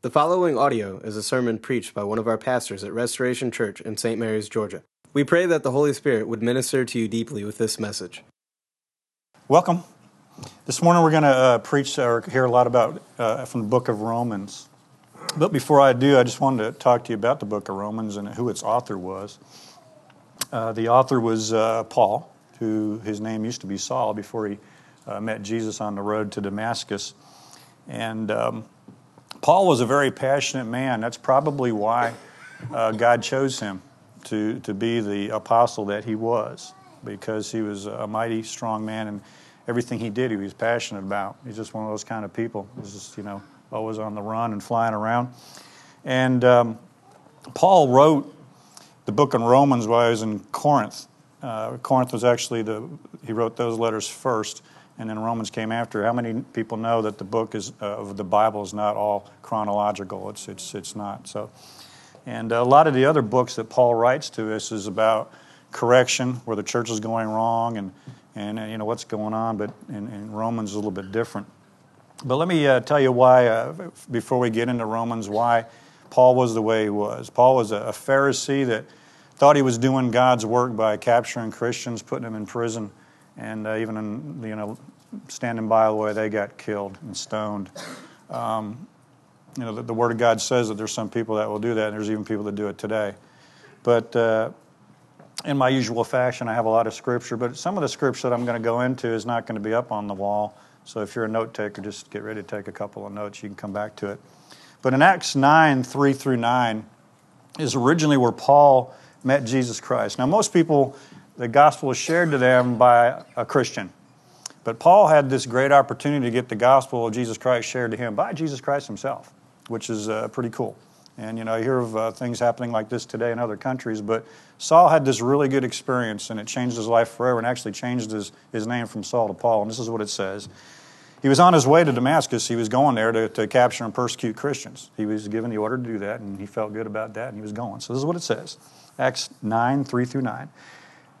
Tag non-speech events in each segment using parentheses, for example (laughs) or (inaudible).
The following audio is a sermon preached by one of our pastors at Restoration Church in St. Mary's, Georgia. We pray that the Holy Spirit would minister to you deeply with this message. Welcome. This morning we're going to uh, preach or hear a lot about uh, from the book of Romans. But before I do, I just wanted to talk to you about the book of Romans and who its author was. Uh, the author was uh, Paul, who his name used to be Saul before he uh, met Jesus on the road to Damascus. And um, Paul was a very passionate man. That's probably why uh, God chose him to, to be the apostle that he was, because he was a mighty strong man, and everything he did, he was passionate about. He's just one of those kind of people. He's just, you know, always on the run and flying around. And um, Paul wrote the book in Romans while he was in Corinth. Uh, Corinth was actually the, he wrote those letters first and then Romans came after. How many people know that the book is uh, of the Bible is not all chronological? It's it's it's not. So, and a lot of the other books that Paul writes to us is about correction, where the church is going wrong, and and uh, you know what's going on. But in, in, Romans is a little bit different. But let me uh, tell you why uh, before we get into Romans why Paul was the way he was. Paul was a, a Pharisee that thought he was doing God's work by capturing Christians, putting them in prison and uh, even in, you know standing by the way they got killed and stoned. Um, you know the, the, Word of God says that there's some people that will do that, and there's even people that do it today. But uh, in my usual fashion, I have a lot of scripture, but some of the scripture that I'm going to go into is not going to be up on the wall. So if you're a note taker, just get ready to take a couple of notes. You can come back to it. But in Acts 9, 3 through 9, is originally where Paul met Jesus Christ. Now, most people the gospel is shared to them by a Christian. But Paul had this great opportunity to get the gospel of Jesus Christ shared to him by Jesus Christ himself, which is uh, pretty cool. And you know, I hear of uh, things happening like this today in other countries, but Saul had this really good experience, and it changed his life forever, and actually changed his, his name from Saul to Paul. And this is what it says. He was on his way to Damascus. He was going there to, to capture and persecute Christians. He was given the order to do that, and he felt good about that, and he was going. So this is what it says Acts 9 3 through 9.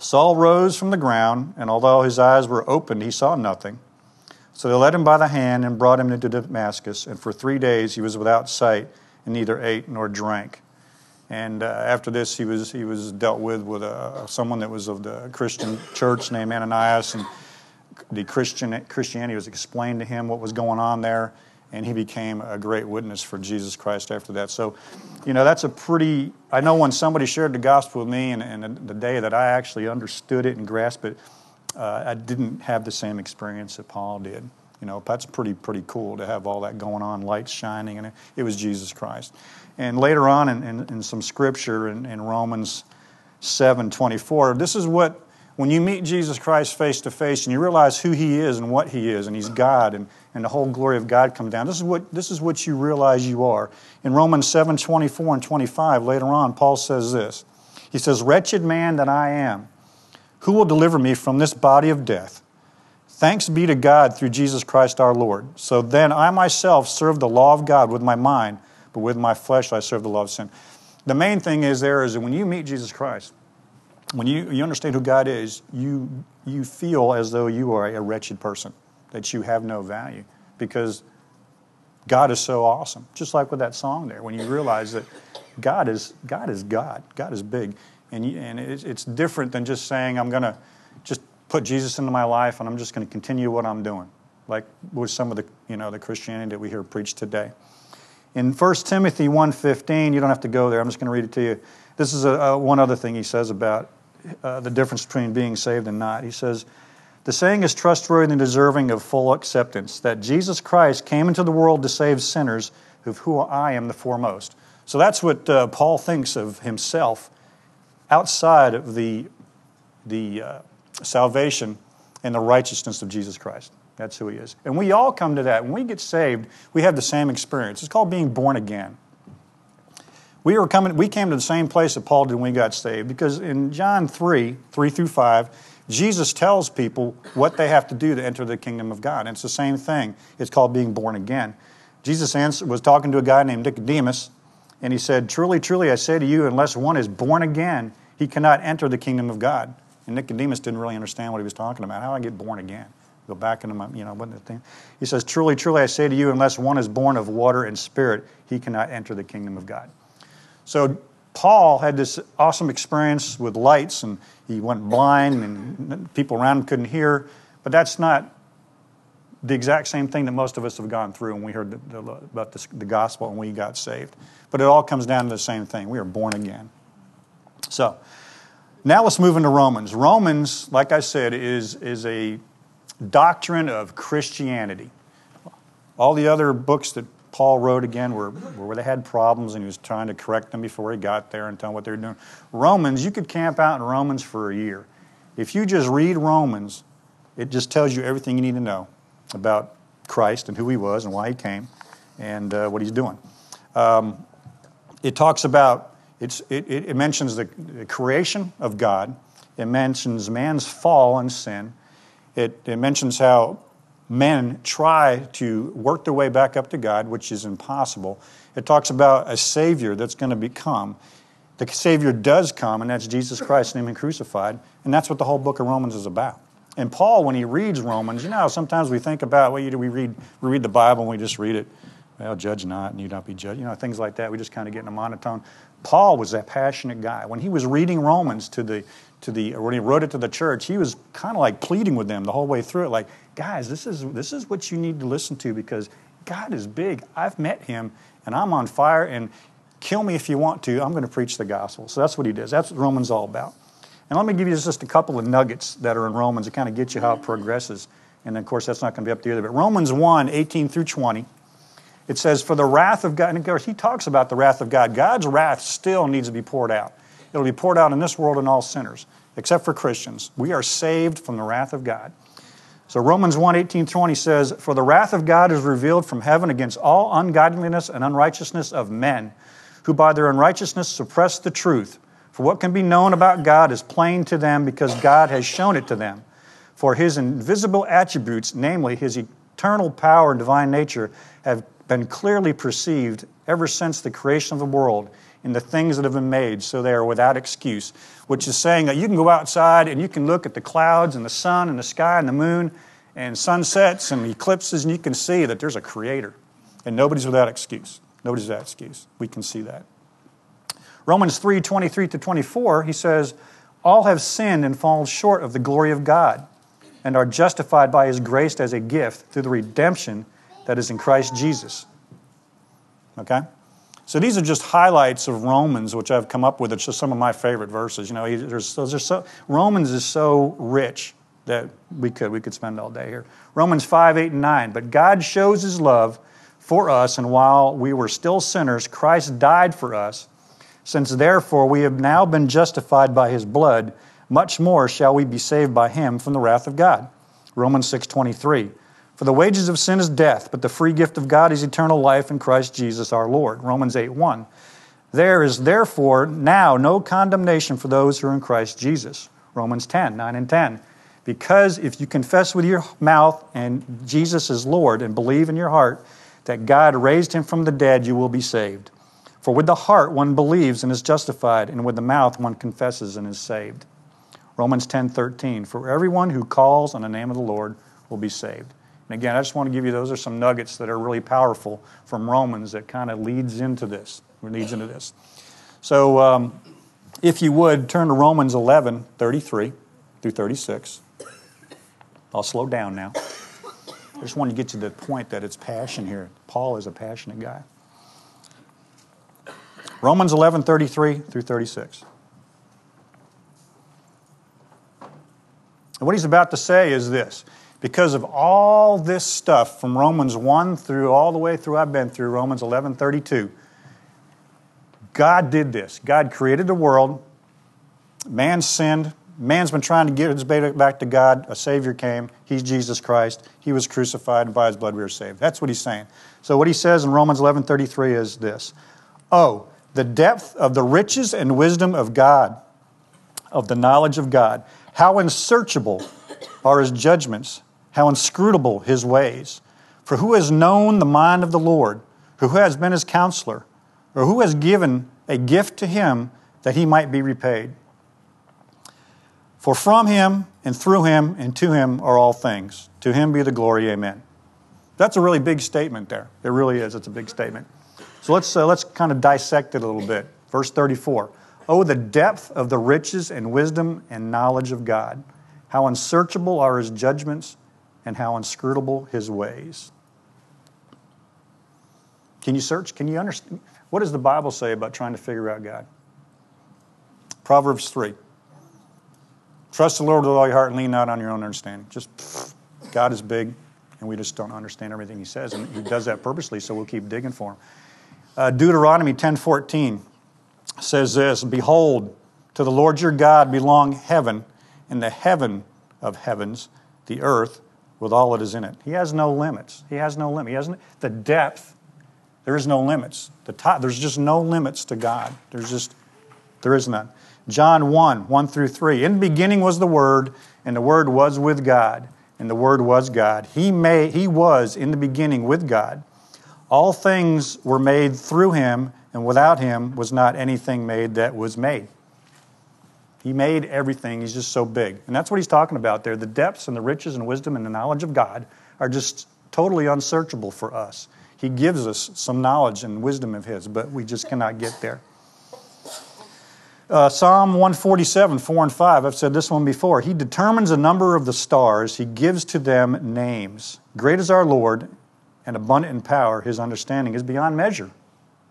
Saul rose from the ground, and although his eyes were opened, he saw nothing. So they led him by the hand and brought him into Damascus, and for three days he was without sight and neither ate nor drank. And uh, after this, he was, he was dealt with with a, someone that was of the Christian church named Ananias, and the Christian, Christianity was explained to him what was going on there and he became a great witness for Jesus Christ after that. So, you know, that's a pretty. I know when somebody shared the gospel with me, and, and the day that I actually understood it and grasped it, uh, I didn't have the same experience that Paul did. You know, that's pretty pretty cool to have all that going on, lights shining, and it, it was Jesus Christ. And later on in, in, in some scripture in, in Romans seven twenty four, this is what when you meet Jesus Christ face to face and you realize who he is and what he is, and he's God, and, and the whole glory of God come down, this is what, this is what you realize you are. In Romans 7 24 and 25, later on, Paul says this He says, Wretched man that I am, who will deliver me from this body of death? Thanks be to God through Jesus Christ our Lord. So then I myself serve the law of God with my mind, but with my flesh I serve the law of sin. The main thing is there is that when you meet Jesus Christ, when you, you understand who God is, you, you feel as though you are a wretched person, that you have no value because God is so awesome. Just like with that song there, when you realize that God is God, is God. God is big. And, you, and it's, it's different than just saying, I'm going to just put Jesus into my life and I'm just going to continue what I'm doing, like with some of the, you know, the Christianity that we hear preached today. In 1 Timothy 1.15, you don't have to go there. I'm just going to read it to you. This is a, a, one other thing he says about uh, the difference between being saved and not. He says, The saying is trustworthy and deserving of full acceptance that Jesus Christ came into the world to save sinners, of whom I am the foremost. So that's what uh, Paul thinks of himself outside of the, the uh, salvation and the righteousness of Jesus Christ. That's who he is. And we all come to that. When we get saved, we have the same experience. It's called being born again. We were coming, we came to the same place that Paul did when we got saved. Because in John 3, 3 through 5, Jesus tells people what they have to do to enter the kingdom of God. And it's the same thing. It's called being born again. Jesus was talking to a guy named Nicodemus, and he said, Truly, truly, I say to you, unless one is born again, he cannot enter the kingdom of God. And Nicodemus didn't really understand what he was talking about. How do I get born again? Go back into my, you know, what the thing. He says, Truly, truly, I say to you, unless one is born of water and spirit, he cannot enter the kingdom of God. So Paul had this awesome experience with lights, and he went blind, and people around him couldn't hear. But that's not the exact same thing that most of us have gone through when we heard the, the, about the, the gospel and we got saved. But it all comes down to the same thing. We are born again. So, now let's move into Romans. Romans, like I said, is, is a doctrine of Christianity. All the other books that Paul wrote again were where they had problems and he was trying to correct them before he got there and tell them what they were doing. Romans, you could camp out in Romans for a year. If you just read Romans, it just tells you everything you need to know about Christ and who he was and why he came and uh, what he's doing. Um, it talks about, it, it mentions the, the creation of God, it mentions man's fall and sin, it, it mentions how men try to work their way back up to God, which is impossible. It talks about a Savior that's going to become. The Savior does come, and that's Jesus Christ, named and crucified, and that's what the whole book of Romans is about. And Paul, when he reads Romans, you know, sometimes we think about, well, you, we read, we read the Bible and we just read it. Well, judge not, and you not be judged. You know, things like that. We just kind of get in a monotone. Paul was that passionate guy. When he was reading Romans to the, to the, when he wrote it to the church, he was kind of like pleading with them the whole way through it, like, guys, this is, this is what you need to listen to because God is big. I've met him, and I'm on fire, and kill me if you want to. I'm going to preach the gospel. So that's what he does. That's what Romans all about. And let me give you just a couple of nuggets that are in Romans to kind of get you how it progresses. And of course, that's not going to be up to you either. But Romans 1 18 through 20, it says, For the wrath of God, and of course, he talks about the wrath of God. God's wrath still needs to be poured out. It'll be poured out in this world and all sinners, except for Christians. We are saved from the wrath of God. So Romans 1 18 20 says, For the wrath of God is revealed from heaven against all ungodliness and unrighteousness of men, who by their unrighteousness suppress the truth. For what can be known about God is plain to them because God has shown it to them. For his invisible attributes, namely his eternal power and divine nature, have been clearly perceived ever since the creation of the world in the things that have been made, so they are without excuse. Which is saying that you can go outside and you can look at the clouds and the sun and the sky and the moon and sunsets and eclipses, and you can see that there's a creator. And nobody's without excuse. Nobody's without excuse. We can see that. Romans 3 23 to 24, he says, All have sinned and fallen short of the glory of God, and are justified by his grace as a gift through the redemption that is in Christ Jesus. Okay? So these are just highlights of Romans, which I've come up with. It's just some of my favorite verses. You know, there's, there's so, Romans is so rich that we could we could spend all day here. Romans 5, 8, and 9. But God shows his love for us, and while we were still sinners, Christ died for us. Since therefore we have now been justified by his blood, much more shall we be saved by him from the wrath of God. Romans 6:23. For the wages of sin is death, but the free gift of God is eternal life in Christ Jesus our Lord. Romans 8 1. There is therefore now no condemnation for those who are in Christ Jesus. Romans 10, 9 and 10. Because if you confess with your mouth and Jesus is Lord and believe in your heart that God raised him from the dead, you will be saved. For with the heart one believes and is justified, and with the mouth one confesses and is saved. Romans 10:13. For everyone who calls on the name of the Lord will be saved. And again, I just want to give you those are some nuggets that are really powerful from Romans that kind of leads into this. Leads into this. So, um, if you would turn to Romans 11, 33 through 36. I'll slow down now. I just want to get to the point that it's passion here. Paul is a passionate guy. Romans 11, 33 through 36. And what he's about to say is this because of all this stuff from Romans 1 through all the way through I've been through Romans 11, 32, God did this. God created the world, man sinned, Man's been trying to get his baby back to God. A Savior came. He's Jesus Christ. He was crucified, and by His blood we are saved. That's what he's saying. So what he says in Romans 11:33 is this: Oh, the depth of the riches and wisdom of God, of the knowledge of God. How unsearchable are His judgments. How inscrutable His ways. For who has known the mind of the Lord? Who has been His counselor? Or who has given a gift to Him that He might be repaid? For from him and through him and to him are all things. To him be the glory, amen. That's a really big statement there. It really is. It's a big statement. So let's, uh, let's kind of dissect it a little bit. Verse 34 Oh, the depth of the riches and wisdom and knowledge of God. How unsearchable are his judgments and how inscrutable his ways. Can you search? Can you understand? What does the Bible say about trying to figure out God? Proverbs 3. Trust the Lord with all your heart and lean not on your own understanding. Just God is big, and we just don't understand everything He says, and He does that purposely, so we'll keep digging for Him. Uh, Deuteronomy ten fourteen says this: Behold, to the Lord your God belong heaven and the heaven of heavens, the earth with all that is in it. He has no limits. He has no limit. He has no, the depth. There is no limits. The top, there's just no limits to God. There's just there is none. John 1 1 through 3. In the beginning was the Word, and the Word was with God, and the Word was God. He, made, he was in the beginning with God. All things were made through him, and without him was not anything made that was made. He made everything. He's just so big. And that's what he's talking about there. The depths and the riches and wisdom and the knowledge of God are just totally unsearchable for us. He gives us some knowledge and wisdom of his, but we just cannot get there. Uh, Psalm 147, 4 and 5, I've said this one before. He determines the number of the stars, He gives to them names. Great is our Lord, and abundant in power. His understanding is beyond measure.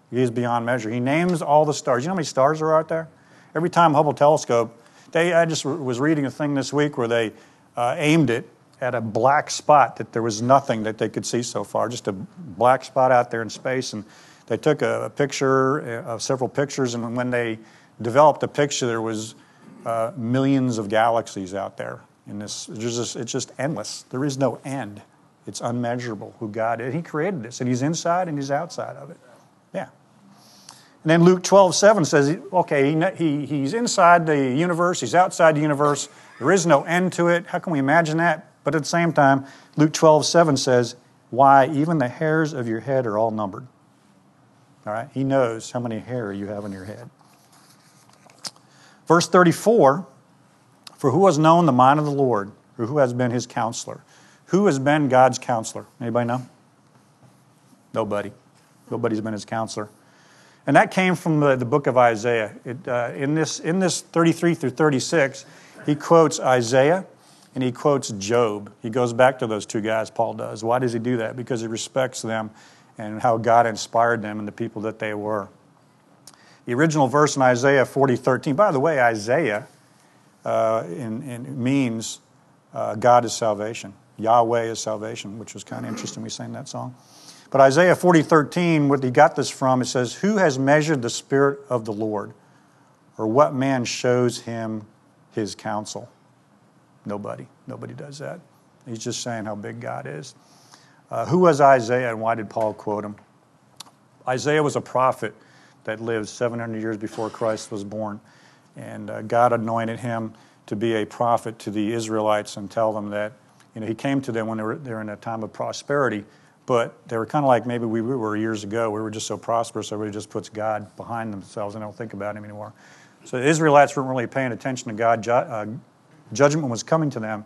He is beyond measure. He names all the stars. You know how many stars are out there? Every time Hubble telescope, they, I just was reading a thing this week where they uh, aimed it at a black spot that there was nothing that they could see so far, just a black spot out there in space. And they took a, a picture, uh, several pictures, and when they developed a picture. There was uh, millions of galaxies out there. And this, just, it's just endless. There is no end. It's unmeasurable who God is. He created this, and He's inside and He's outside of it. And then Luke 12, 7 says, okay, he, he, he's inside the universe, he's outside the universe. There is no end to it. How can we imagine that? But at the same time, Luke 12, 7 says, why, even the hairs of your head are all numbered. All right? He knows how many hair you have in your head. Verse 34 For who has known the mind of the Lord, or who has been his counselor? Who has been God's counselor? Anybody know? Nobody. Nobody's been his counselor. And that came from the, the book of Isaiah. It, uh, in, this, in this 33 through 36, he quotes Isaiah and he quotes Job. He goes back to those two guys, Paul does. Why does he do that? Because he respects them and how God inspired them and the people that they were. The original verse in Isaiah 40, 13, by the way, Isaiah uh, in, in means uh, God is salvation. Yahweh is salvation, which was kind of interesting. We sang that song. But Isaiah 40, 13, what he got this from, it says, Who has measured the Spirit of the Lord? Or what man shows him his counsel? Nobody. Nobody does that. He's just saying how big God is. Uh, who was Isaiah and why did Paul quote him? Isaiah was a prophet that lived 700 years before Christ was born. And uh, God anointed him to be a prophet to the Israelites and tell them that, you know, he came to them when they were, they were in a time of prosperity, but they were kind of like maybe we were years ago. We were just so prosperous, everybody just puts God behind themselves and don't think about him anymore. So the Israelites weren't really paying attention to God. Ju- uh, judgment was coming to them.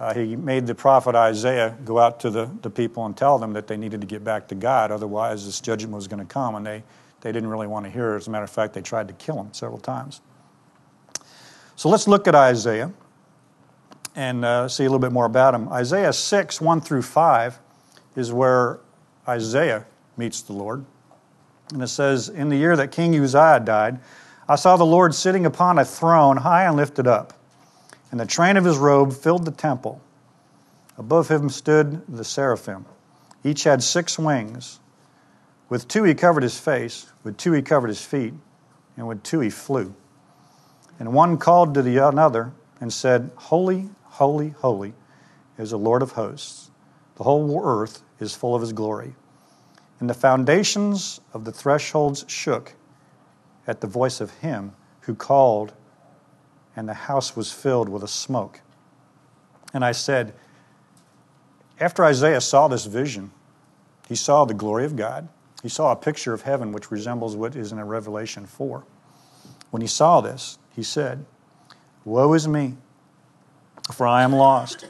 Uh, he made the prophet Isaiah go out to the, the people and tell them that they needed to get back to God, otherwise, this judgment was going to come. And they they didn't really want to hear it. As a matter of fact, they tried to kill him several times. So let's look at Isaiah and uh, see a little bit more about him. Isaiah 6, 1 through 5, is where Isaiah meets the Lord. And it says, In the year that King Uzziah died, I saw the Lord sitting upon a throne high and lifted up, and the train of his robe filled the temple. Above him stood the seraphim. Each had six wings. With two he covered his face, with two he covered his feet, and with two he flew. And one called to the another and said, Holy, holy, holy is the Lord of hosts. The whole earth is full of his glory. And the foundations of the thresholds shook at the voice of him who called, and the house was filled with a smoke. And I said, after Isaiah saw this vision, he saw the glory of God. He saw a picture of heaven which resembles what is in Revelation 4. When he saw this, he said, Woe is me, for I am lost.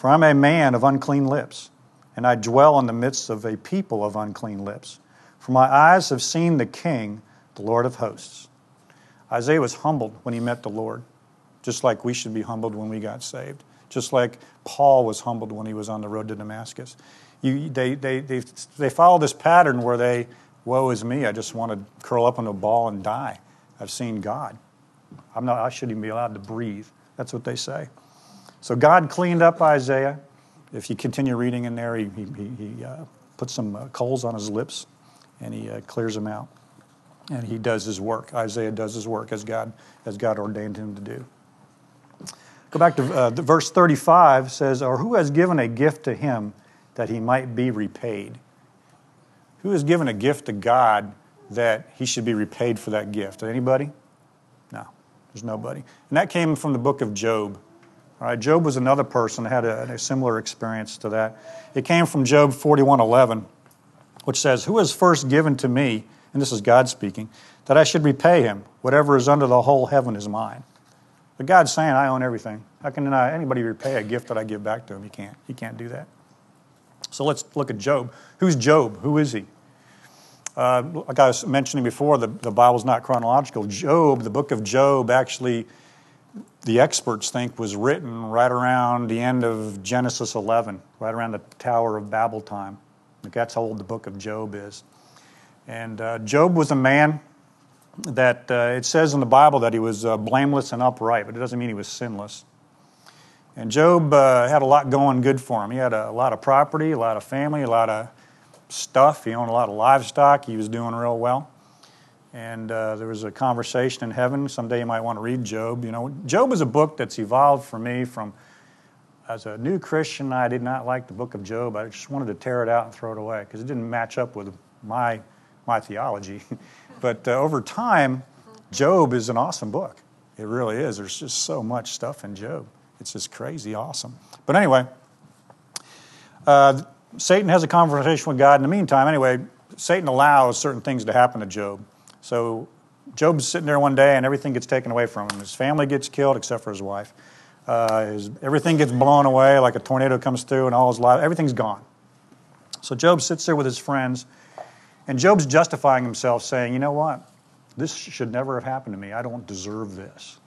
For I am a man of unclean lips, and I dwell in the midst of a people of unclean lips. For my eyes have seen the King, the Lord of hosts. Isaiah was humbled when he met the Lord, just like we should be humbled when we got saved, just like Paul was humbled when he was on the road to Damascus. You, they, they, they, they follow this pattern where they, woe is me, I just want to curl up in a ball and die. I've seen God. I'm not, I shouldn't even be allowed to breathe. That's what they say. So God cleaned up Isaiah. If you continue reading in there, he, he, he uh, puts some uh, coals on his lips and he uh, clears them out. And he does his work. Isaiah does his work as God, as God ordained him to do. Go back to uh, verse 35 says, Or who has given a gift to him that he might be repaid? Who has given a gift to God that he should be repaid for that gift? Anybody? No, there's nobody. And that came from the book of Job. All right, Job was another person that had a, a similar experience to that. It came from Job 41:11, which says, "Who has first given to me, and this is God speaking, that I should repay him? Whatever is under the whole heaven is mine." But God's saying, "I own everything. How can anybody repay a gift that I give back to him? He can't. He can't do that." So let's look at Job. Who's Job? Who is he? Uh, like I was mentioning before, the, the Bible's not chronological. Job, the book of Job, actually, the experts think was written right around the end of Genesis 11, right around the Tower of Babel time. That's how old the book of Job is. And uh, Job was a man that uh, it says in the Bible that he was uh, blameless and upright, but it doesn't mean he was sinless. And Job uh, had a lot going good for him. He had a, a, lot of property, a lot of family, a lot of stuff. He owned a lot of livestock. He was doing real well. And uh, there was a conversation in heaven. Someday you might want to read Job. You know, Job is a book that's evolved for me from as a new Christian. I did not like the book of Job. I just wanted to tear it out and throw it away because it didn't match up with my my theology. (laughs) but uh, over time, Job is an awesome book. It really is. There's just so much stuff in Job. It's just crazy awesome. But anyway, uh, Satan has a conversation with God in the meantime. Anyway, Satan allows certain things to happen to Job. So Job's sitting there one day and everything gets taken away from him. His family gets killed except for his wife. Uh, his, everything gets blown away like a tornado comes through and all his life, everything's gone. So Job sits there with his friends and Job's justifying himself, saying, You know what? This should never have happened to me. I don't deserve this.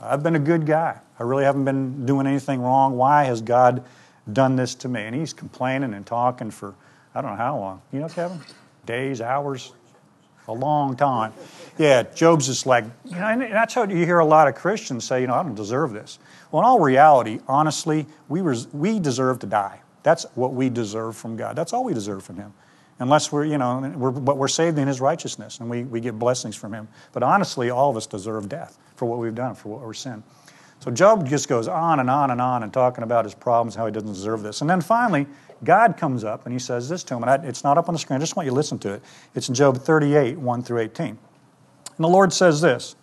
I've been a good guy. I really haven't been doing anything wrong. Why has God done this to me? And he's complaining and talking for I don't know how long. You know, Kevin? Days, hours, a long time. Yeah, Job's just like, you know, and that's how you hear a lot of Christians say, you know, I don't deserve this. Well, in all reality, honestly, we, res- we deserve to die. That's what we deserve from God. That's all we deserve from Him. Unless we're, you know, we're, but we're saved in His righteousness and we, we get blessings from Him. But honestly, all of us deserve death for what we've done, for what we're sin. So Job just goes on and on and on and talking about his problems, how he doesn't deserve this. And then finally, God comes up and he says this to him, and I, it's not up on the screen. I just want you to listen to it. It's in Job 38, 1 through 18. And the Lord says this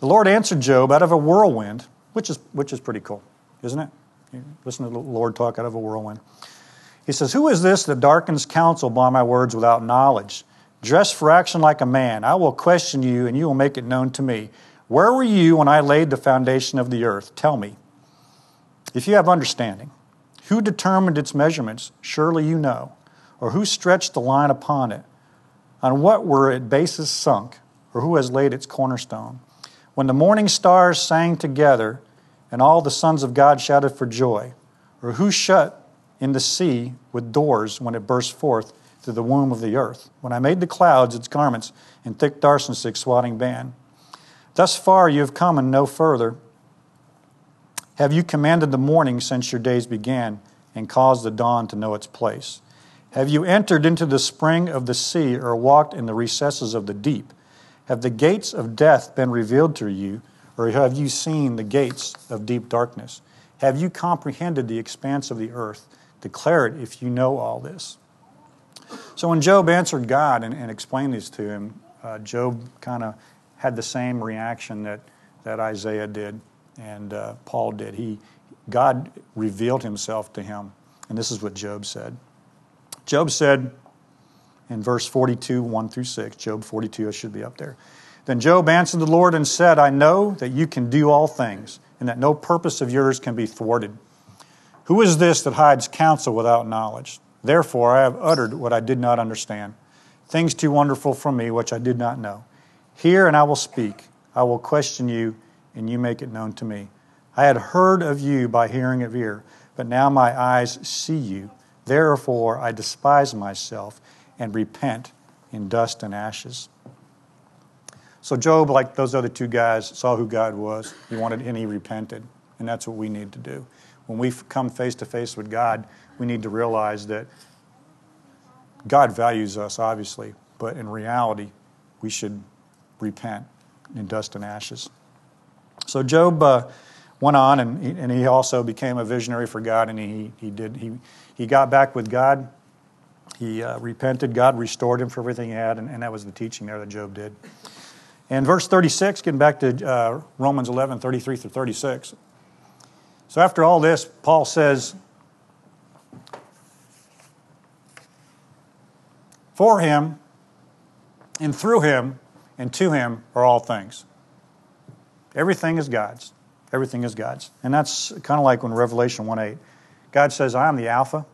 The Lord answered Job out of a whirlwind, which is, which is pretty cool, isn't it? You listen to the Lord talk out of a whirlwind. He says, Who is this that darkens counsel by my words without knowledge? Dress for action like a man. I will question you, and you will make it known to me. Where were you when I laid the foundation of the earth? Tell me. If you have understanding, who determined its measurements? Surely you know. Or who stretched the line upon it? On what were its bases sunk? Or who has laid its cornerstone? When the morning stars sang together, and all the sons of God shouted for joy? Or who shut in the sea with doors when it burst forth through the womb of the earth? When I made the clouds its garments, and thick darkness its band? Thus far you have come and no further. Have you commanded the morning since your days began and caused the dawn to know its place? Have you entered into the spring of the sea or walked in the recesses of the deep? Have the gates of death been revealed to you, Or have you seen the gates of deep darkness? Have you comprehended the expanse of the earth? Declare it if you know all this. So when Job answered God and, and explained this to him, uh, Job kind of had the same reaction that, that Isaiah did and uh, Paul did. He, God revealed himself to him. And this is what Job said. Job said in verse 42, 1 through 6, Job 42, it should be up there. Then Job answered the Lord and said, I know that you can do all things, and that no purpose of yours can be thwarted. Who is this that hides counsel without knowledge? Therefore, I have uttered what I did not understand, things too wonderful for me which I did not know. Hear, and I will speak. I will question you, and you make it known to me. I had heard of you by hearing of ear, but now my eyes see you. Therefore, I despise myself and repent in dust and ashes. So, Job, like those other two guys, saw who God was. He wanted, and he repented. And that's what we need to do. When we come face to face with God, we need to realize that God values us, obviously, but in reality, we should repent in dust and ashes. So Job uh, went on, and he, and he also became a visionary for God, and he, he did he he got back with God. He uh, repented. God restored him for everything he had, and, and, that was the teaching there that Job did. And verse 36, getting back to uh, Romans 11, 33 through 36. So after all this, Paul says, For him, and through him, and to him are all things. Everything is God's. Everything is God's. And that's kind of like when Revelation 1 8. God says, I am the Alpha,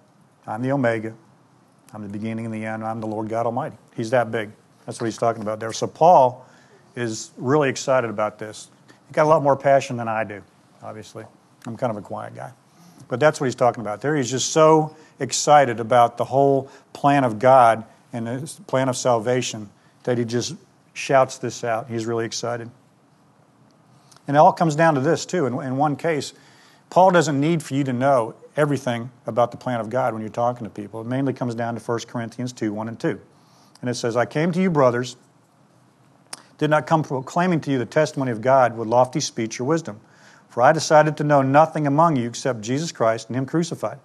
I'm the Omega, I'm the beginning and the end, I'm the Lord God Almighty. He's that big. That's what he's talking about there. So Paul is really excited about this. He got a lot more passion than I do, obviously. I'm kind of a quiet guy. But that's what he's talking about there. He's just so excited about the whole plan of God and the plan of salvation that he just shouts this out. He's really excited. And it all comes down to this, too. In, in one case, Paul doesn't need for you to know everything about the plan of God when you're talking to people. It mainly comes down to 1 Corinthians 2 1 and 2. And it says, I came to you, brothers, did not come proclaiming to you the testimony of God with lofty speech or wisdom. For I decided to know nothing among you except Jesus Christ and Him crucified.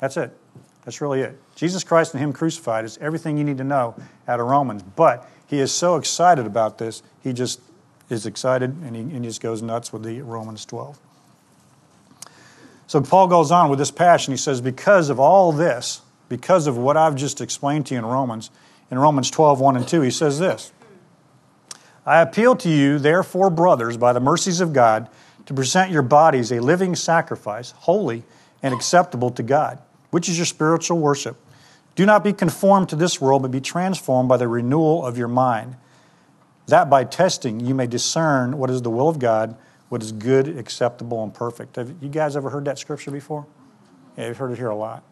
That's it. That's really it. Jesus Christ and Him crucified is everything you need to know out of Romans. But he is so excited about this, he just is excited and he, and he just goes nuts with the Romans 12. So Paul goes on with this passion. He says, Because of all this, because of what I've just explained to you in Romans, in Romans 12, 1 and 2, he says this I appeal to you, therefore, brothers, by the mercies of God, to present your bodies a living sacrifice, holy and acceptable to God which is your spiritual worship. Do not be conformed to this world, but be transformed by the renewal of your mind, that by testing you may discern what is the will of God, what is good, acceptable, and perfect. Have you guys ever heard that scripture before? Yeah, you've heard it here a lot.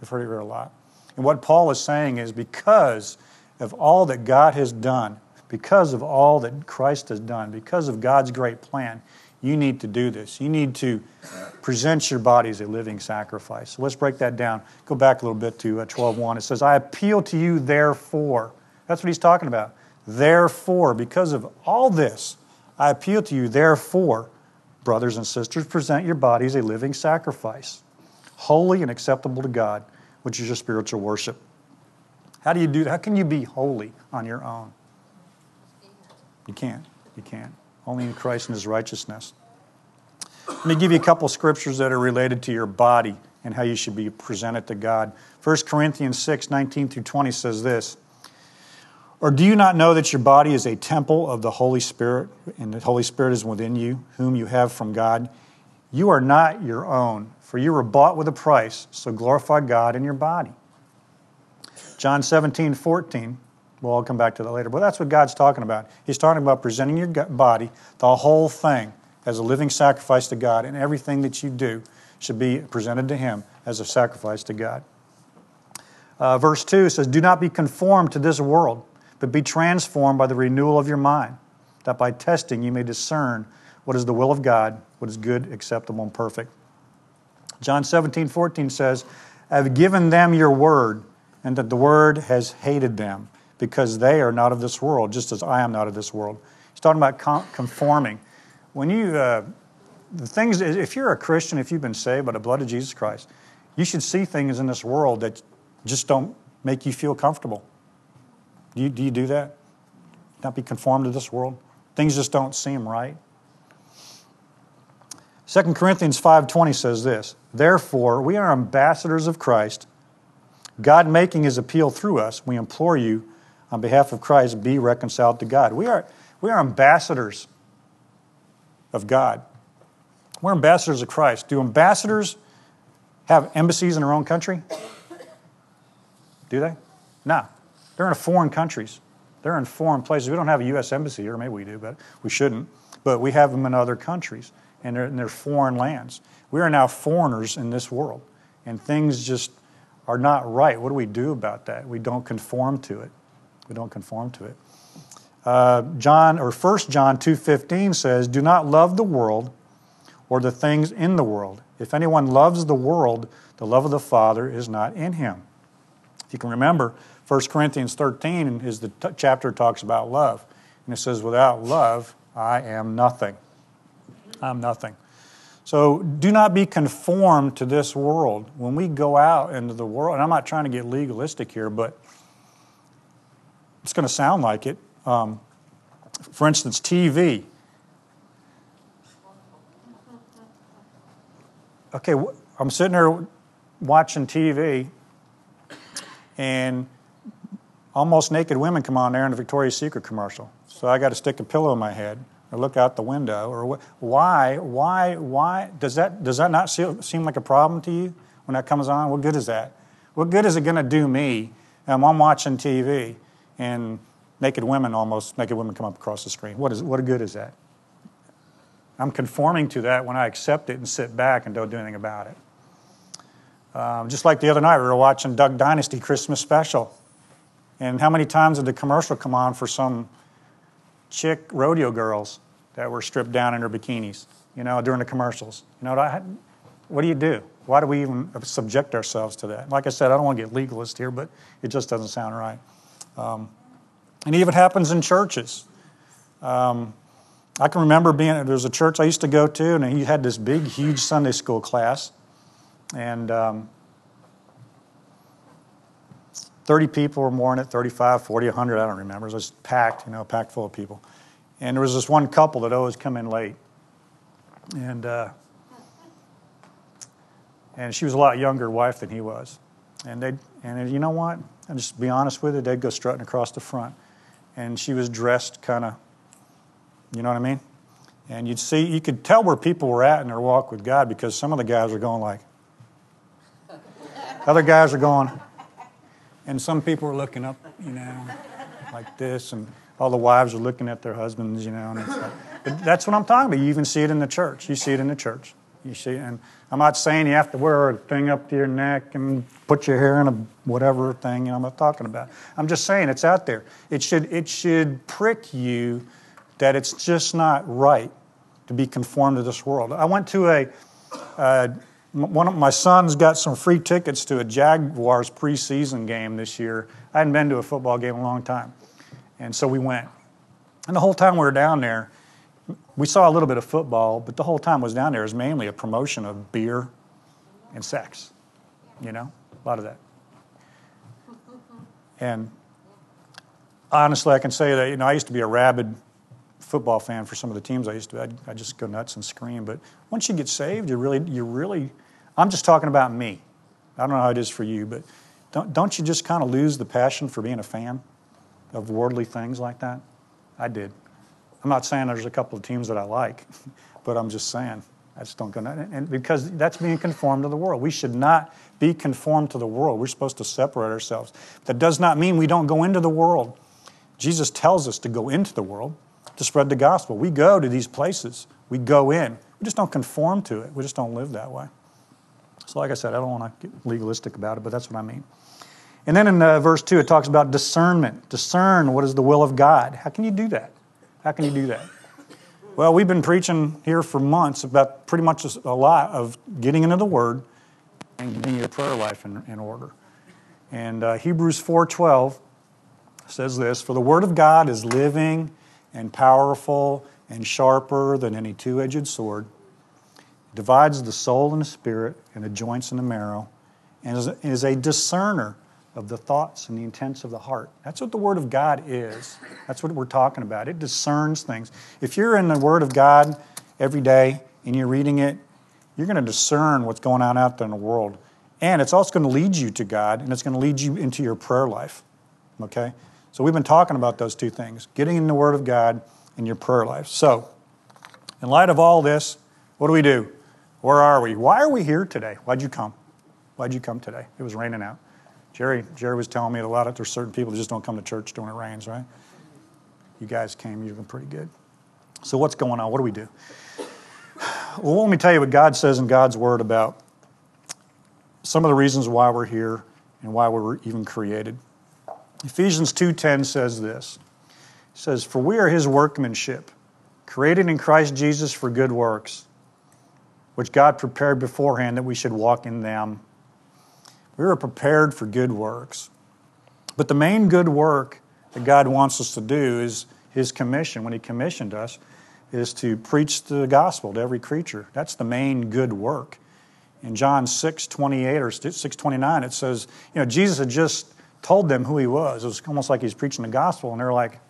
You've heard it here a lot. And what Paul is saying is because of all that God has done, because of all that Christ has done, because of God's great plan, you need to do this. You need to present your body as a living sacrifice. So let's break that down. Go back a little bit to 12.1. Uh, it says, I appeal to you, therefore. That's what he's talking about. Therefore, because of all this, I appeal to you, therefore, brothers and sisters, present your bodies a living sacrifice, holy and acceptable to God, which is your spiritual worship. How do you do that? How can you be holy on your own? You can't. You can't only in Christ and his righteousness. Let me give you a couple scriptures that are related to your body and how you should be presented to God. 1 Corinthians 6 19 through 20 says this Or do you not know that your body is a temple of the Holy Spirit, and the Holy Spirit is within you, whom you have from God? You are not your own, for you were bought with a price, so glorify God in your body. John 17 14 well, I'll come back to that later. But that's what God's talking about. He's talking about presenting your body, the whole thing, as a living sacrifice to God, and everything that you do should be presented to Him as a sacrifice to God. Uh, verse 2 says, Do not be conformed to this world, but be transformed by the renewal of your mind, that by testing you may discern what is the will of God, what is good, acceptable, and perfect. John 17, 14 says, I have given them your word, and that the word has hated them because they are not of this world, just as I am not of this world. He's talking about conforming. when you, uh, the things, if you're a Christian, if you've been saved by the blood of Jesus Christ, you should see things in this world that just don't make you feel comfortable. Do you do, you do that? Not be conformed to this world? Things just don't seem right. 2 Corinthians 5:20 says this, "Therefore, we are ambassadors of Christ, God making his appeal through us. We implore you on behalf of Christ be reconciled to God." We are we are ambassadors of God. We're ambassadors of Christ. Do ambassadors have embassies in their own country? Do they? No. They're in foreign countries. They're in foreign places. We don't have a U.S. embassy here. Maybe we do, but we shouldn't. But we have them in other countries, and they're in their foreign lands. We are now foreigners in this world, and things just are not right. What do we do about that? We don't conform to it. We don't conform to it. Uh, John or 1 John 2:15 says, "Do not love the world or the things in the world. If anyone loves the world, the love of the Father is not in him." If you can remember, 1 Corinthians 13 is the t- chapter talks about love. And it says, Without love, I am nothing. I'm nothing. So do not be conformed to this world. When we go out into the world, and I'm not trying to get legalistic here, but it's going to sound like it. Um, for instance, TV. Okay, I'm sitting here watching TV, and almost naked women come on there in a Victoria's Secret commercial. So I got to stick a pillow in my head or look out the window or wh- why why why does that does that not seem like a problem to you when that comes on? What good is that? What good is it going to do me? Um, I'm watching TV and naked women almost naked women come up across the screen. What is what good is that? I'm conforming to that when I accept it and sit back and don't do anything about it. Um, just like the other night, we were watching Duck Dynasty Christmas special. And how many times did the commercial come on for some chick rodeo girls that were stripped down in their bikinis, you know, during the commercials? You know, what, do you do? Why do we even subject ourselves to that? Like I said, I don't want to get legalist here, but it just doesn't sound right. Um, and it even happens in churches. Um, I can remember being, there was a church I used to go to, and he had this big, huge Sunday school class. And um, 30 people or more in it, 35, 40, 100, I don't remember. It was packed, you know, packed full of people. And there was this one couple that always come in late. And, uh, and she was a lot younger wife than he was. And they and you know what? I'll just be honest with you, they'd go strutting across the front. And she was dressed kind of, you know what I mean? And you'd see, you could tell where people were at in their walk with God because some of the guys were going like, other guys are going, and some people are looking up, you know, like this, and all the wives are looking at their husbands, you know. Like, but that's what I'm talking about. You even see it in the church. You see it in the church. You see, and I'm not saying you have to wear a thing up to your neck and put your hair in a whatever thing. You know, I'm not talking about. I'm just saying it's out there. It should it should prick you that it's just not right to be conformed to this world. I went to a, a one of my sons got some free tickets to a Jaguars preseason game this year. I hadn't been to a football game in a long time. And so we went. And the whole time we were down there, we saw a little bit of football, but the whole time I was down there was mainly a promotion of beer and sex. You know, a lot of that. And honestly, I can say that, you know, I used to be a rabid football fan for some of the teams I used to. I'd, just go nuts and scream. But once you get saved, you really, you really. I'm just talking about me. I don't know how it is for you, but don't don't you just kind of lose the passion for being a fan of worldly things like that? I did. I'm not saying there's a couple of teams that I like, (laughs) but I'm just saying I just don't go. Nuts. And because that's being conformed to the world. We should not be conformed to the world. We're supposed to separate ourselves. That does not mean we don't go into the world. Jesus tells us to go into the world to spread the gospel. We go to these places, we go in. We just don't conform to it, we just don't live that way. So, like I said, I don't want to get legalistic about it, but that's what I mean. And then in uh, verse 2, it talks about discernment. Discern what is the will of God. How can you do that? How can you do that? Well, we've been preaching here for months about pretty much a lot of getting into the Word and getting your prayer life in, in order. And uh, Hebrews 4.12 says this, For the Word of God is living and powerful and sharper than any two edged sword, divides the soul and the spirit, and the joints and the marrow, and is, is a discerner of the thoughts and the intents of the heart. That's what the Word of God is. That's what we're talking about. It discerns things. If you're in the Word of God every day and you're reading it, you're going to discern what's going on out there in the world. And it's also going to lead you to God, and it's going to lead you into your prayer life. Okay? So we've been talking about those two things getting in the Word of God and your prayer life. So, in light of all this, what do we do? Where are we? Why are we here today? Why'd you come? Why'd you come today? It was raining out. Jerry, Jerry was telling me a lot of there's certain people that just don't come to church when it rains, right? You guys came, you've been pretty good. So what's going on? What do we do? Well, let me tell you what God says in God's Word about some of the reasons why we're here and why we were even created. Ephesians 2:10 says this. It says, "For we are his workmanship, created in Christ Jesus for good works, which God prepared beforehand that we should walk in them." We were prepared for good works. But the main good work that God wants us to do is his commission when he commissioned us is to preach the gospel to every creature. That's the main good work. In John 6 28 or 6 29, it says, you know, Jesus had just told them who he was. It was almost like he's preaching the gospel, and they're like,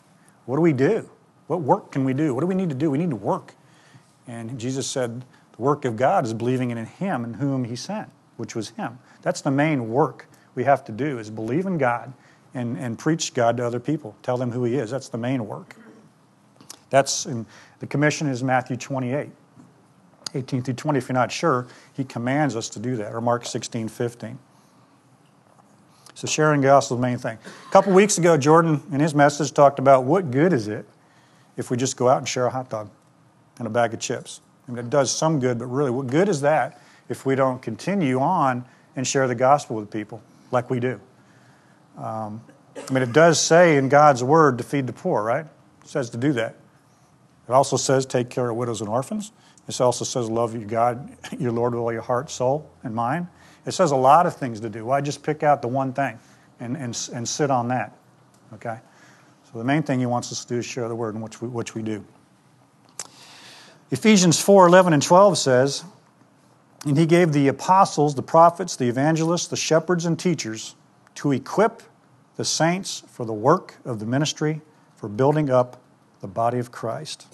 what do we do? What work can we do? What do we need to do? We need to work. And Jesus said, the work of God is believing in him and whom he sent, which was him. That's the main work we have to do is believe in God and, and preach God to other people. Tell them who he is. That's the main work. That's in, the commission is Matthew 28, 18 through 20. If you're not sure, he commands us to do that, or Mark 16, 15. So sharing gospel is the main thing. A couple weeks ago, Jordan in his message talked about what good is it if we just go out and share a hot dog and a bag of chips. I mean, it does some good, but really, what good is that if we don't continue on and share the gospel with people like we do? Um, I mean, it does say in God's word to feed the poor, right? It says to do that. It also says take care of widows and orphans. It also says love your God, (laughs) your Lord with all your heart, soul, and mind. It says a lot of things to do. Why just pick out the one thing and, and, and sit on that? Okay? So the main thing he wants us to do is share the word, which we, which we do. Ephesians 4 11 and 12 says, And he gave the apostles, the prophets, the evangelists, the shepherds, and teachers to equip the saints for the work of the ministry, for building up the body of Christ.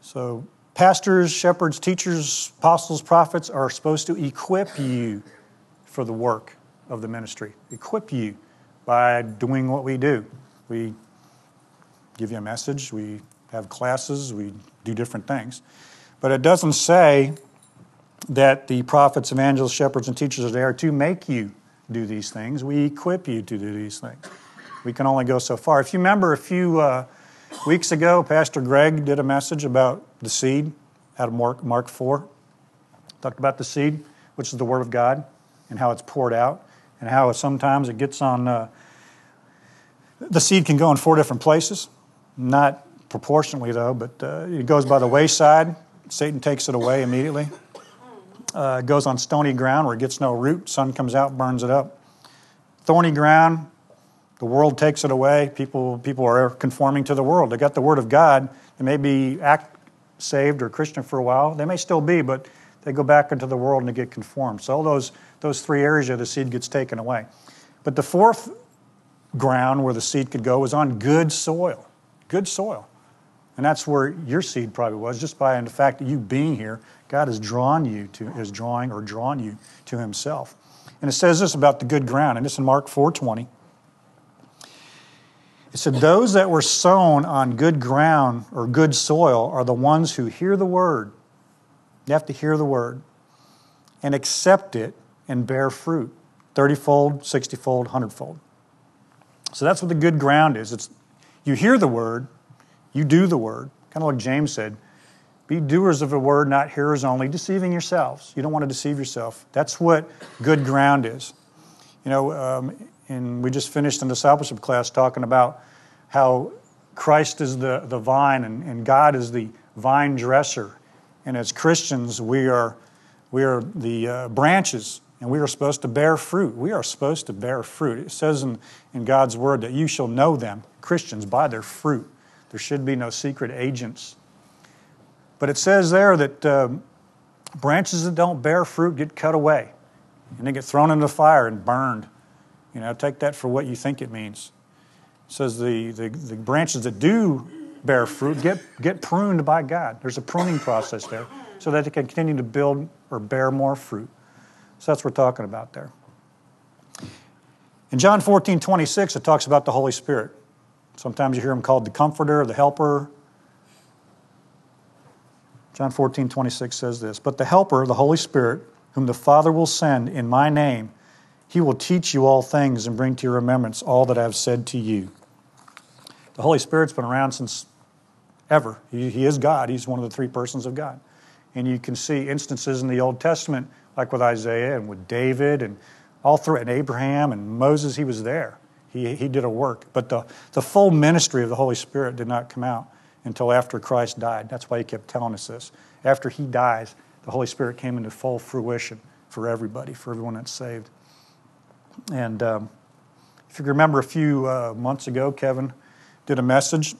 So, pastors, shepherds, teachers, apostles, prophets are supposed to equip you for the work of the ministry. Equip you by doing what we do. We give you a message, we have classes, we do different things. But it doesn't say that the prophets, evangelists, shepherds, and teachers are there to make you do these things. We equip you to do these things we can only go so far. If you remember a few uh, weeks ago, Pastor Greg did a message about the seed out of Mark, Mark 4. Talked about the seed, which is the Word of God, and how it's poured out, and how sometimes it gets on. Uh, the seed can go in four different places, not proportionally though, but uh, it goes by the wayside. Satan takes it away immediately. Uh, it goes on stony ground where it gets no root. Sun comes out, burns it up. Thorny ground, the world takes it away. People, people are conforming to the world. They got the Word of God. They may be act saved or Christian for a while. They may still be, but they go back into the world and they get conformed. So all those, those three areas of the seed gets taken away. But the fourth ground where the seed could go was on good soil. Good soil. And that's where your seed probably was, just by the fact that you being here, God has drawn you to, is drawing or drawn you to Himself. And it says this about the good ground, and it's in Mark 4:20. It said, Those that were sown on good ground or good soil are the ones who hear the word. You have to hear the word and accept it and bear fruit 30 fold, 60 fold, 100 fold. So that's what the good ground is. It's you hear the word, you do the word. Kind of like James said, be doers of the word, not hearers only, deceiving yourselves. You don't want to deceive yourself. That's what good ground is. You know, um, and we just finished a discipleship class talking about how Christ is the, the vine and, and God is the vine dresser. And as Christians, we are, we are the uh, branches and we are supposed to bear fruit. We are supposed to bear fruit. It says in, in God's word that you shall know them, Christians, by their fruit. There should be no secret agents. But it says there that um, branches that don't bear fruit get cut away and they get thrown into the fire and burned. You know, take that for what you think it means. It says the, the, the branches that do bear fruit get, get pruned by God. There's a pruning process there so that they can continue to build or bear more fruit. So that's what we're talking about there. In John 14, 26, it talks about the Holy Spirit. Sometimes you hear him called the Comforter, the Helper. John 14, 26 says this But the Helper, the Holy Spirit, whom the Father will send in my name, he will teach you all things and bring to your remembrance all that I have said to you. The Holy Spirit's been around since ever. He, he is God, He's one of the three persons of God. And you can see instances in the Old Testament, like with Isaiah and with David and all through and Abraham and Moses, he was there. He, he did a work. But the, the full ministry of the Holy Spirit did not come out until after Christ died. That's why he kept telling us this. After he dies, the Holy Spirit came into full fruition for everybody, for everyone that's saved. And um, if you remember a few uh, months ago, Kevin did a message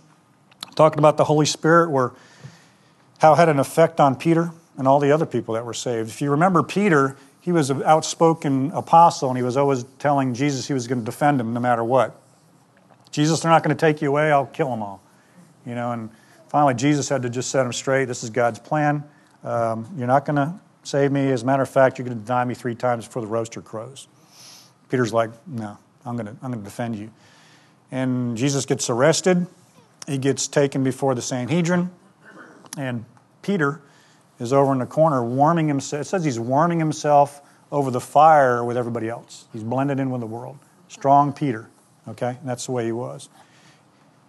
talking about the Holy Spirit, where how it had an effect on Peter and all the other people that were saved. If you remember Peter, he was an outspoken apostle, and he was always telling Jesus he was going to defend him no matter what. Jesus, they're not going to take you away. I'll kill them all. You know, and finally Jesus had to just set him straight. This is God's plan. Um, you're not going to save me. As a matter of fact, you're going to deny me three times before the rooster crows. Peter's like, no, I'm going to, I'm going to defend you. And Jesus gets arrested. He gets taken before the Sanhedrin. And Peter is over in the corner warming himself. It says he's warming himself over the fire with everybody else. He's blended in with the world. Strong Peter, okay? And that's the way he was.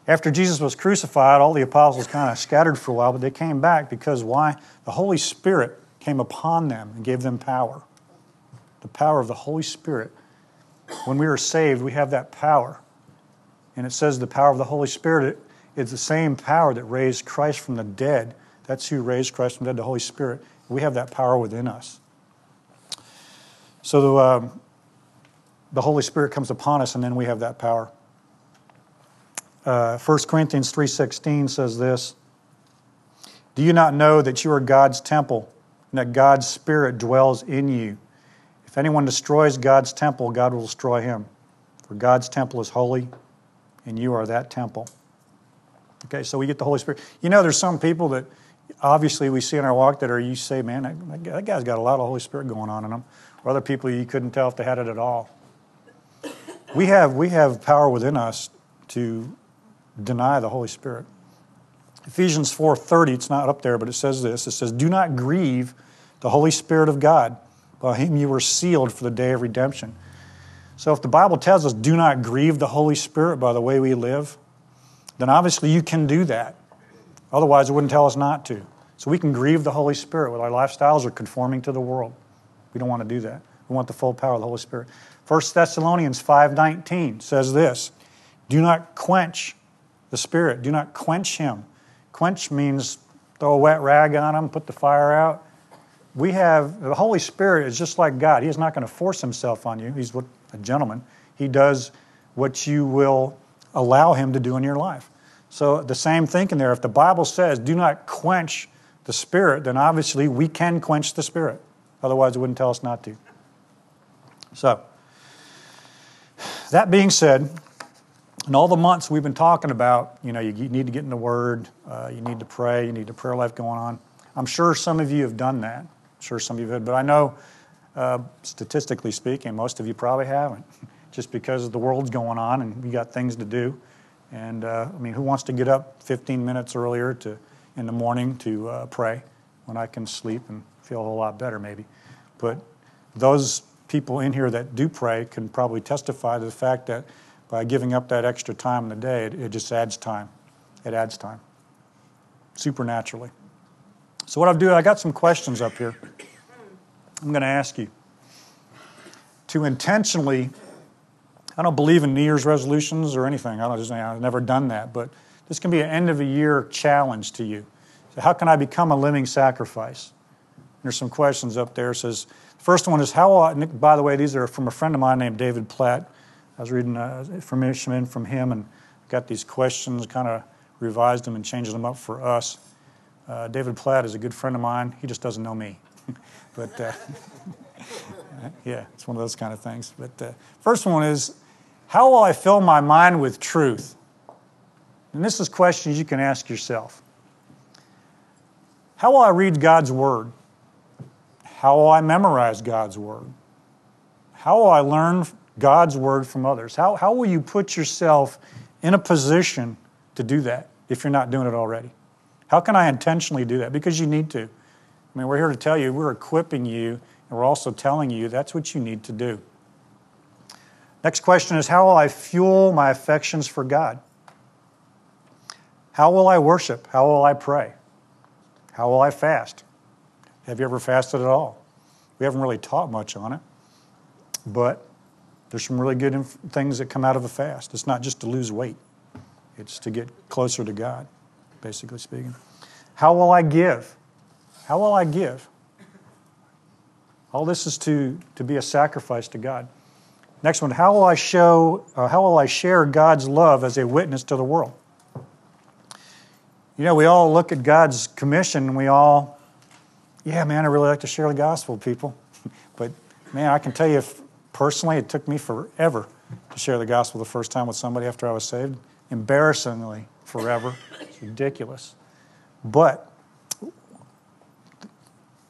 After Jesus was crucified, all the apostles kind of scattered for a while, but they came back because why? The Holy Spirit came upon them and gave them power. The power of the Holy Spirit. When we are saved, we have that power. And it says the power of the Holy Spirit is the same power that raised Christ from the dead. That's who raised Christ from the dead, the Holy Spirit. We have that power within us. So um, the Holy Spirit comes upon us, and then we have that power. Uh, 1 Corinthians 3.16 says this, Do you not know that you are God's temple and that God's Spirit dwells in you? If anyone destroys God's temple, God will destroy him. For God's temple is holy, and you are that temple. Okay, so we get the Holy Spirit. You know, there's some people that obviously we see in our walk that are, you say, man, that, that guy's got a lot of Holy Spirit going on in him. Or other people you couldn't tell if they had it at all. We have, we have power within us to deny the Holy Spirit. Ephesians 4:30, it's not up there, but it says this. It says, "Do not grieve the Holy Spirit of God, Uh, by whom you were sealed for the day of redemption." So if the Bible tells us do not grieve the Holy Spirit by the way we live, then obviously you can do that. Otherwise, it wouldn't tell us not to. So we can grieve the Holy Spirit with our lifestyles or conforming to the world. We don't want to do that. We want the full power of the Holy Spirit. 1 Thessalonians 5:19 says this, "Do not quench the Spirit. Do not quench him. Quench means throw a wet rag on him, put the fire out. We have, the Holy Spirit is just like God. He is not going to force himself on you. He's what, a gentleman. He does what you will allow him to do in your life. So the same thinking there. If the Bible says, do not quench the Spirit, then obviously we can quench the Spirit. Otherwise, it wouldn't tell us not to. So, that being said, in all the months we've been talking about, you know, you need to get in the Word, uh, you need to pray, you need a prayer life going on. I'm sure some of you have done that. Sure some of you have, but I know, uh, statistically speaking, most of you probably haven't, (laughs) just because the world's going on and you got things to do. And uh, I mean, who wants to get up 15 minutes earlier to in the morning to uh, pray when I can sleep and feel a whole lot better, maybe? But those people in here that do pray can probably testify to the fact that by giving up that extra time in the day, it, it just adds time. It adds time supernaturally. So, what I'll do, I got some questions up here. I'm going to ask you to intentionally, I don't believe in New Year's resolutions or anything. I don't just, I've never done that, but this can be an end of a year challenge to you. So, how can I become a living sacrifice? There's some questions up there. It says, first one is how, by the way, these are from a friend of mine named David Platt. I was reading uh, information from him and got these questions kind of revised them and changed them up for us. Uh, David Platt is a good friend of mine. He just doesn't know me. (laughs) but uh, (laughs) yeah, it's one of those kind of things. But uh, first one is how will I fill my mind with truth? And this is questions you can ask yourself. How will I read God's Word? How will I memorize God's Word? How will I learn God's Word from others? How, how will you put yourself in a position to do that if you're not doing it already? How can I intentionally do that? Because you need to. I mean, we're here to tell you, we're equipping you, and we're also telling you that's what you need to do. Next question is How will I fuel my affections for God? How will I worship? How will I pray? How will I fast? Have you ever fasted at all? We haven't really taught much on it, but there's some really good inf- things that come out of a fast. It's not just to lose weight, it's to get closer to God, basically speaking. How will I give? How will I give? All this is to, to be a sacrifice to God. Next one, how will I show, uh, how will I share God's love as a witness to the world? You know, we all look at God's commission and we all, yeah, man, I really like to share the gospel with people. (laughs) But man, I can tell you personally, it took me forever to share the gospel the first time with somebody after I was saved. Embarrassingly, forever. It's ridiculous. But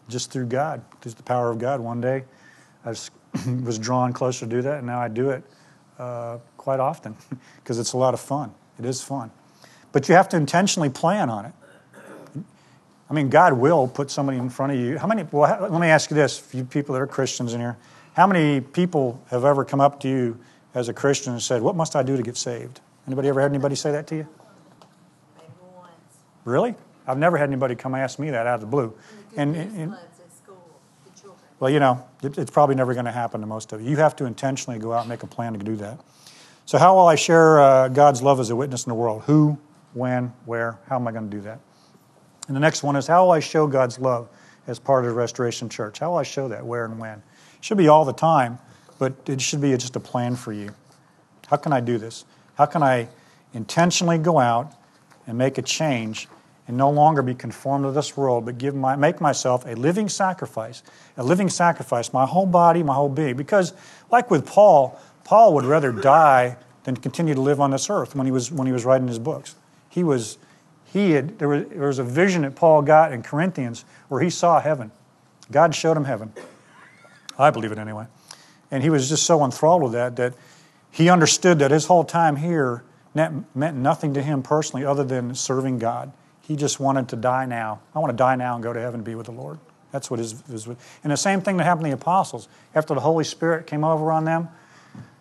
just through God, through the power of God, one day I was, (laughs) was drawn closer to do that, and now I do it uh, quite often (laughs) because it's a lot of fun. It is fun. But you have to intentionally plan on it. I mean, God will put somebody in front of you. How many, well, let me ask you this, you people that are Christians in here. How many people have ever come up to you as a Christian and said, What must I do to get saved? Anybody ever had anybody say that to you? Really? I've never had anybody come ask me that out of the blue. And, And, and school, well, you know, it, it's probably never going to happen to most of you. You have to intentionally go out and make a plan to do that. So, how will I share uh, God's love as a witness in the world? Who, when, where? How am I going to do that? And the next one is how will I show God's love as part of the Restoration Church? How will I show that? Where and when? It should be all the time, but it should be just a plan for you. How can I do this? How can I intentionally go out and make a change and no longer be conformed to this world, but give my, make myself a living sacrifice, a living sacrifice, my whole body, my whole being? Because, like with Paul, Paul would rather die than continue to live on this earth when he was, when he was writing his books. He was, he had, there was, there was a vision that Paul got in Corinthians where he saw heaven. God showed him heaven. I believe it anyway. And he was just so enthralled with that that he understood that his whole time here meant nothing to him personally other than serving God. He just wanted to die now. I want to die now and go to heaven and be with the Lord. That's what his, his and the same thing that happened to the apostles. After the Holy Spirit came over on them,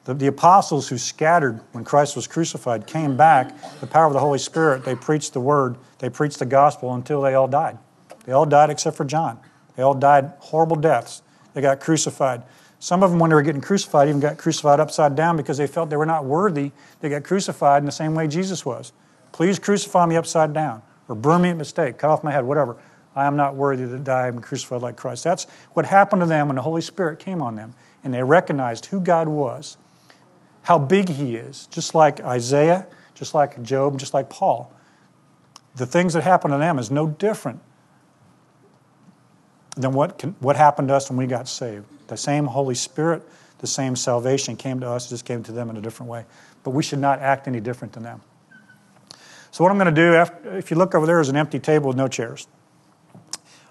the, the apostles who scattered when Christ was crucified came back, the power of the Holy Spirit, they preached the word, they preached the gospel until they all died. They all died except for John. They all died horrible deaths. They got crucified. Some of them, when they were getting crucified, even got crucified upside down because they felt they were not worthy. They got crucified in the same way Jesus was. Please crucify me upside down, or burn me at mistake, cut off my head, whatever. I am not worthy to die and be crucified like Christ. That's what happened to them when the Holy Spirit came on them, and they recognized who God was how big he is, just like Isaiah, just like Job, just like Paul. The things that happened to them is no different than what, can, what happened to us when we got saved. The same Holy Spirit, the same salvation came to us, just came to them in a different way. But we should not act any different than them. So, what I'm going to do, after, if you look over there, is an empty table with no chairs.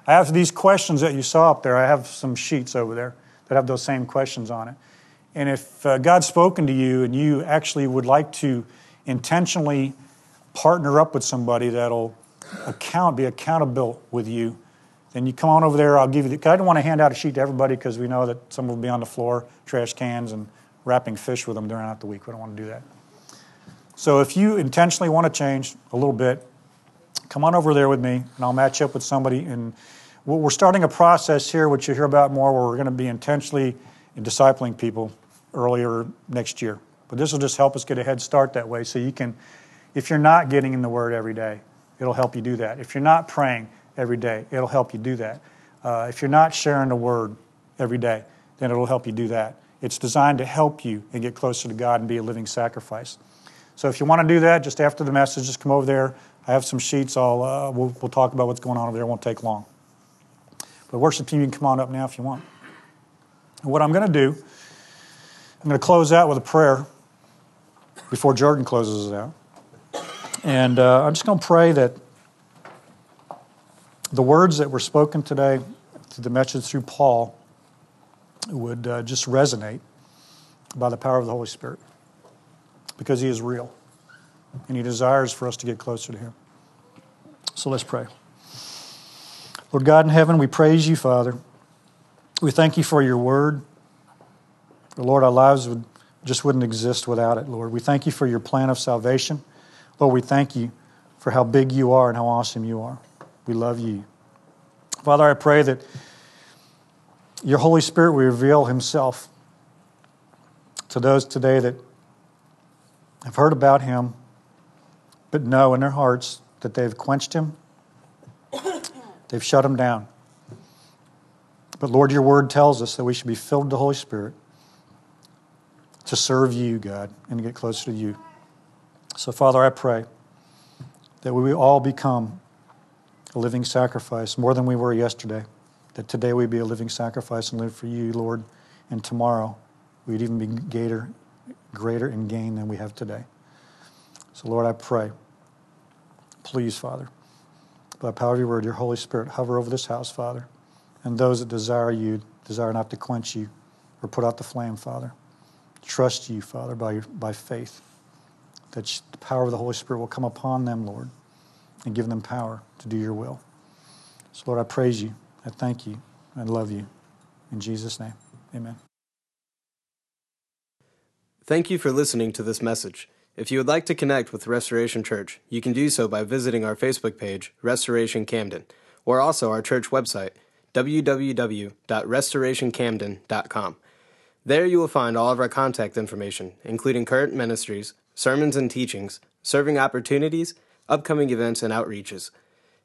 I have these questions that you saw up there. I have some sheets over there that have those same questions on it. And if uh, God's spoken to you and you actually would like to intentionally partner up with somebody that'll account, be accountable with you, then you come on over there. I'll give you the. I don't want to hand out a sheet to everybody because we know that some will be on the floor, trash cans, and wrapping fish with them during the week. We don't want to do that. So if you intentionally want to change a little bit, come on over there with me, and I'll match up with somebody. And we're starting a process here, which you'll hear about more, where we're going to be intentionally discipling people earlier next year. But this will just help us get a head start that way so you can, if you're not getting in the Word every day, it'll help you do that. If you're not praying every day, it'll help you do that. Uh, if you're not sharing the Word every day, then it'll help you do that. It's designed to help you and get closer to God and be a living sacrifice. So if you want to do that, just after the message, just come over there. I have some sheets. I'll, uh, we'll, we'll talk about what's going on over there. It won't take long. But worship team, you can come on up now if you want. And what I'm going to do, I'm going to close out with a prayer before Jordan closes it out. And uh, I'm just going to pray that the words that were spoken today, through the message through Paul, would uh, just resonate by the power of the Holy Spirit because He is real and He desires for us to get closer to Him. So let's pray. Lord God in heaven, we praise you, Father. We thank you for your word. Lord, our lives would, just wouldn't exist without it, Lord. We thank you for your plan of salvation. Lord, we thank you for how big you are and how awesome you are. We love you. Father, I pray that your Holy Spirit will reveal himself to those today that have heard about him, but know in their hearts that they've quenched him, (coughs) they've shut him down. But Lord, your word tells us that we should be filled with the Holy Spirit to serve you, God, and to get closer to you. So, Father, I pray that we all become a living sacrifice more than we were yesterday. That today we be a living sacrifice and live for you, Lord, and tomorrow we'd even be greater, greater in gain than we have today. So, Lord, I pray, please, Father, by the power of your word, your Holy Spirit, hover over this house, Father, and those that desire you, desire not to quench you or put out the flame, Father. Trust you, Father, by, by faith, that the power of the Holy Spirit will come upon them, Lord, and give them power to do your will. So, Lord, I praise you. I thank you. I love you. In Jesus' name, amen. Thank you for listening to this message. If you would like to connect with Restoration Church, you can do so by visiting our Facebook page, Restoration Camden, or also our church website, www.restorationcamden.com. There you will find all of our contact information, including current ministries, sermons and teachings, serving opportunities, upcoming events, and outreaches.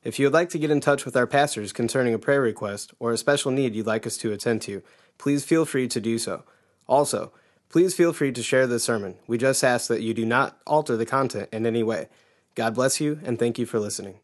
If you would like to get in touch with our pastors concerning a prayer request or a special need you'd like us to attend to, please feel free to do so. Also, please feel free to share this sermon. We just ask that you do not alter the content in any way. God bless you, and thank you for listening.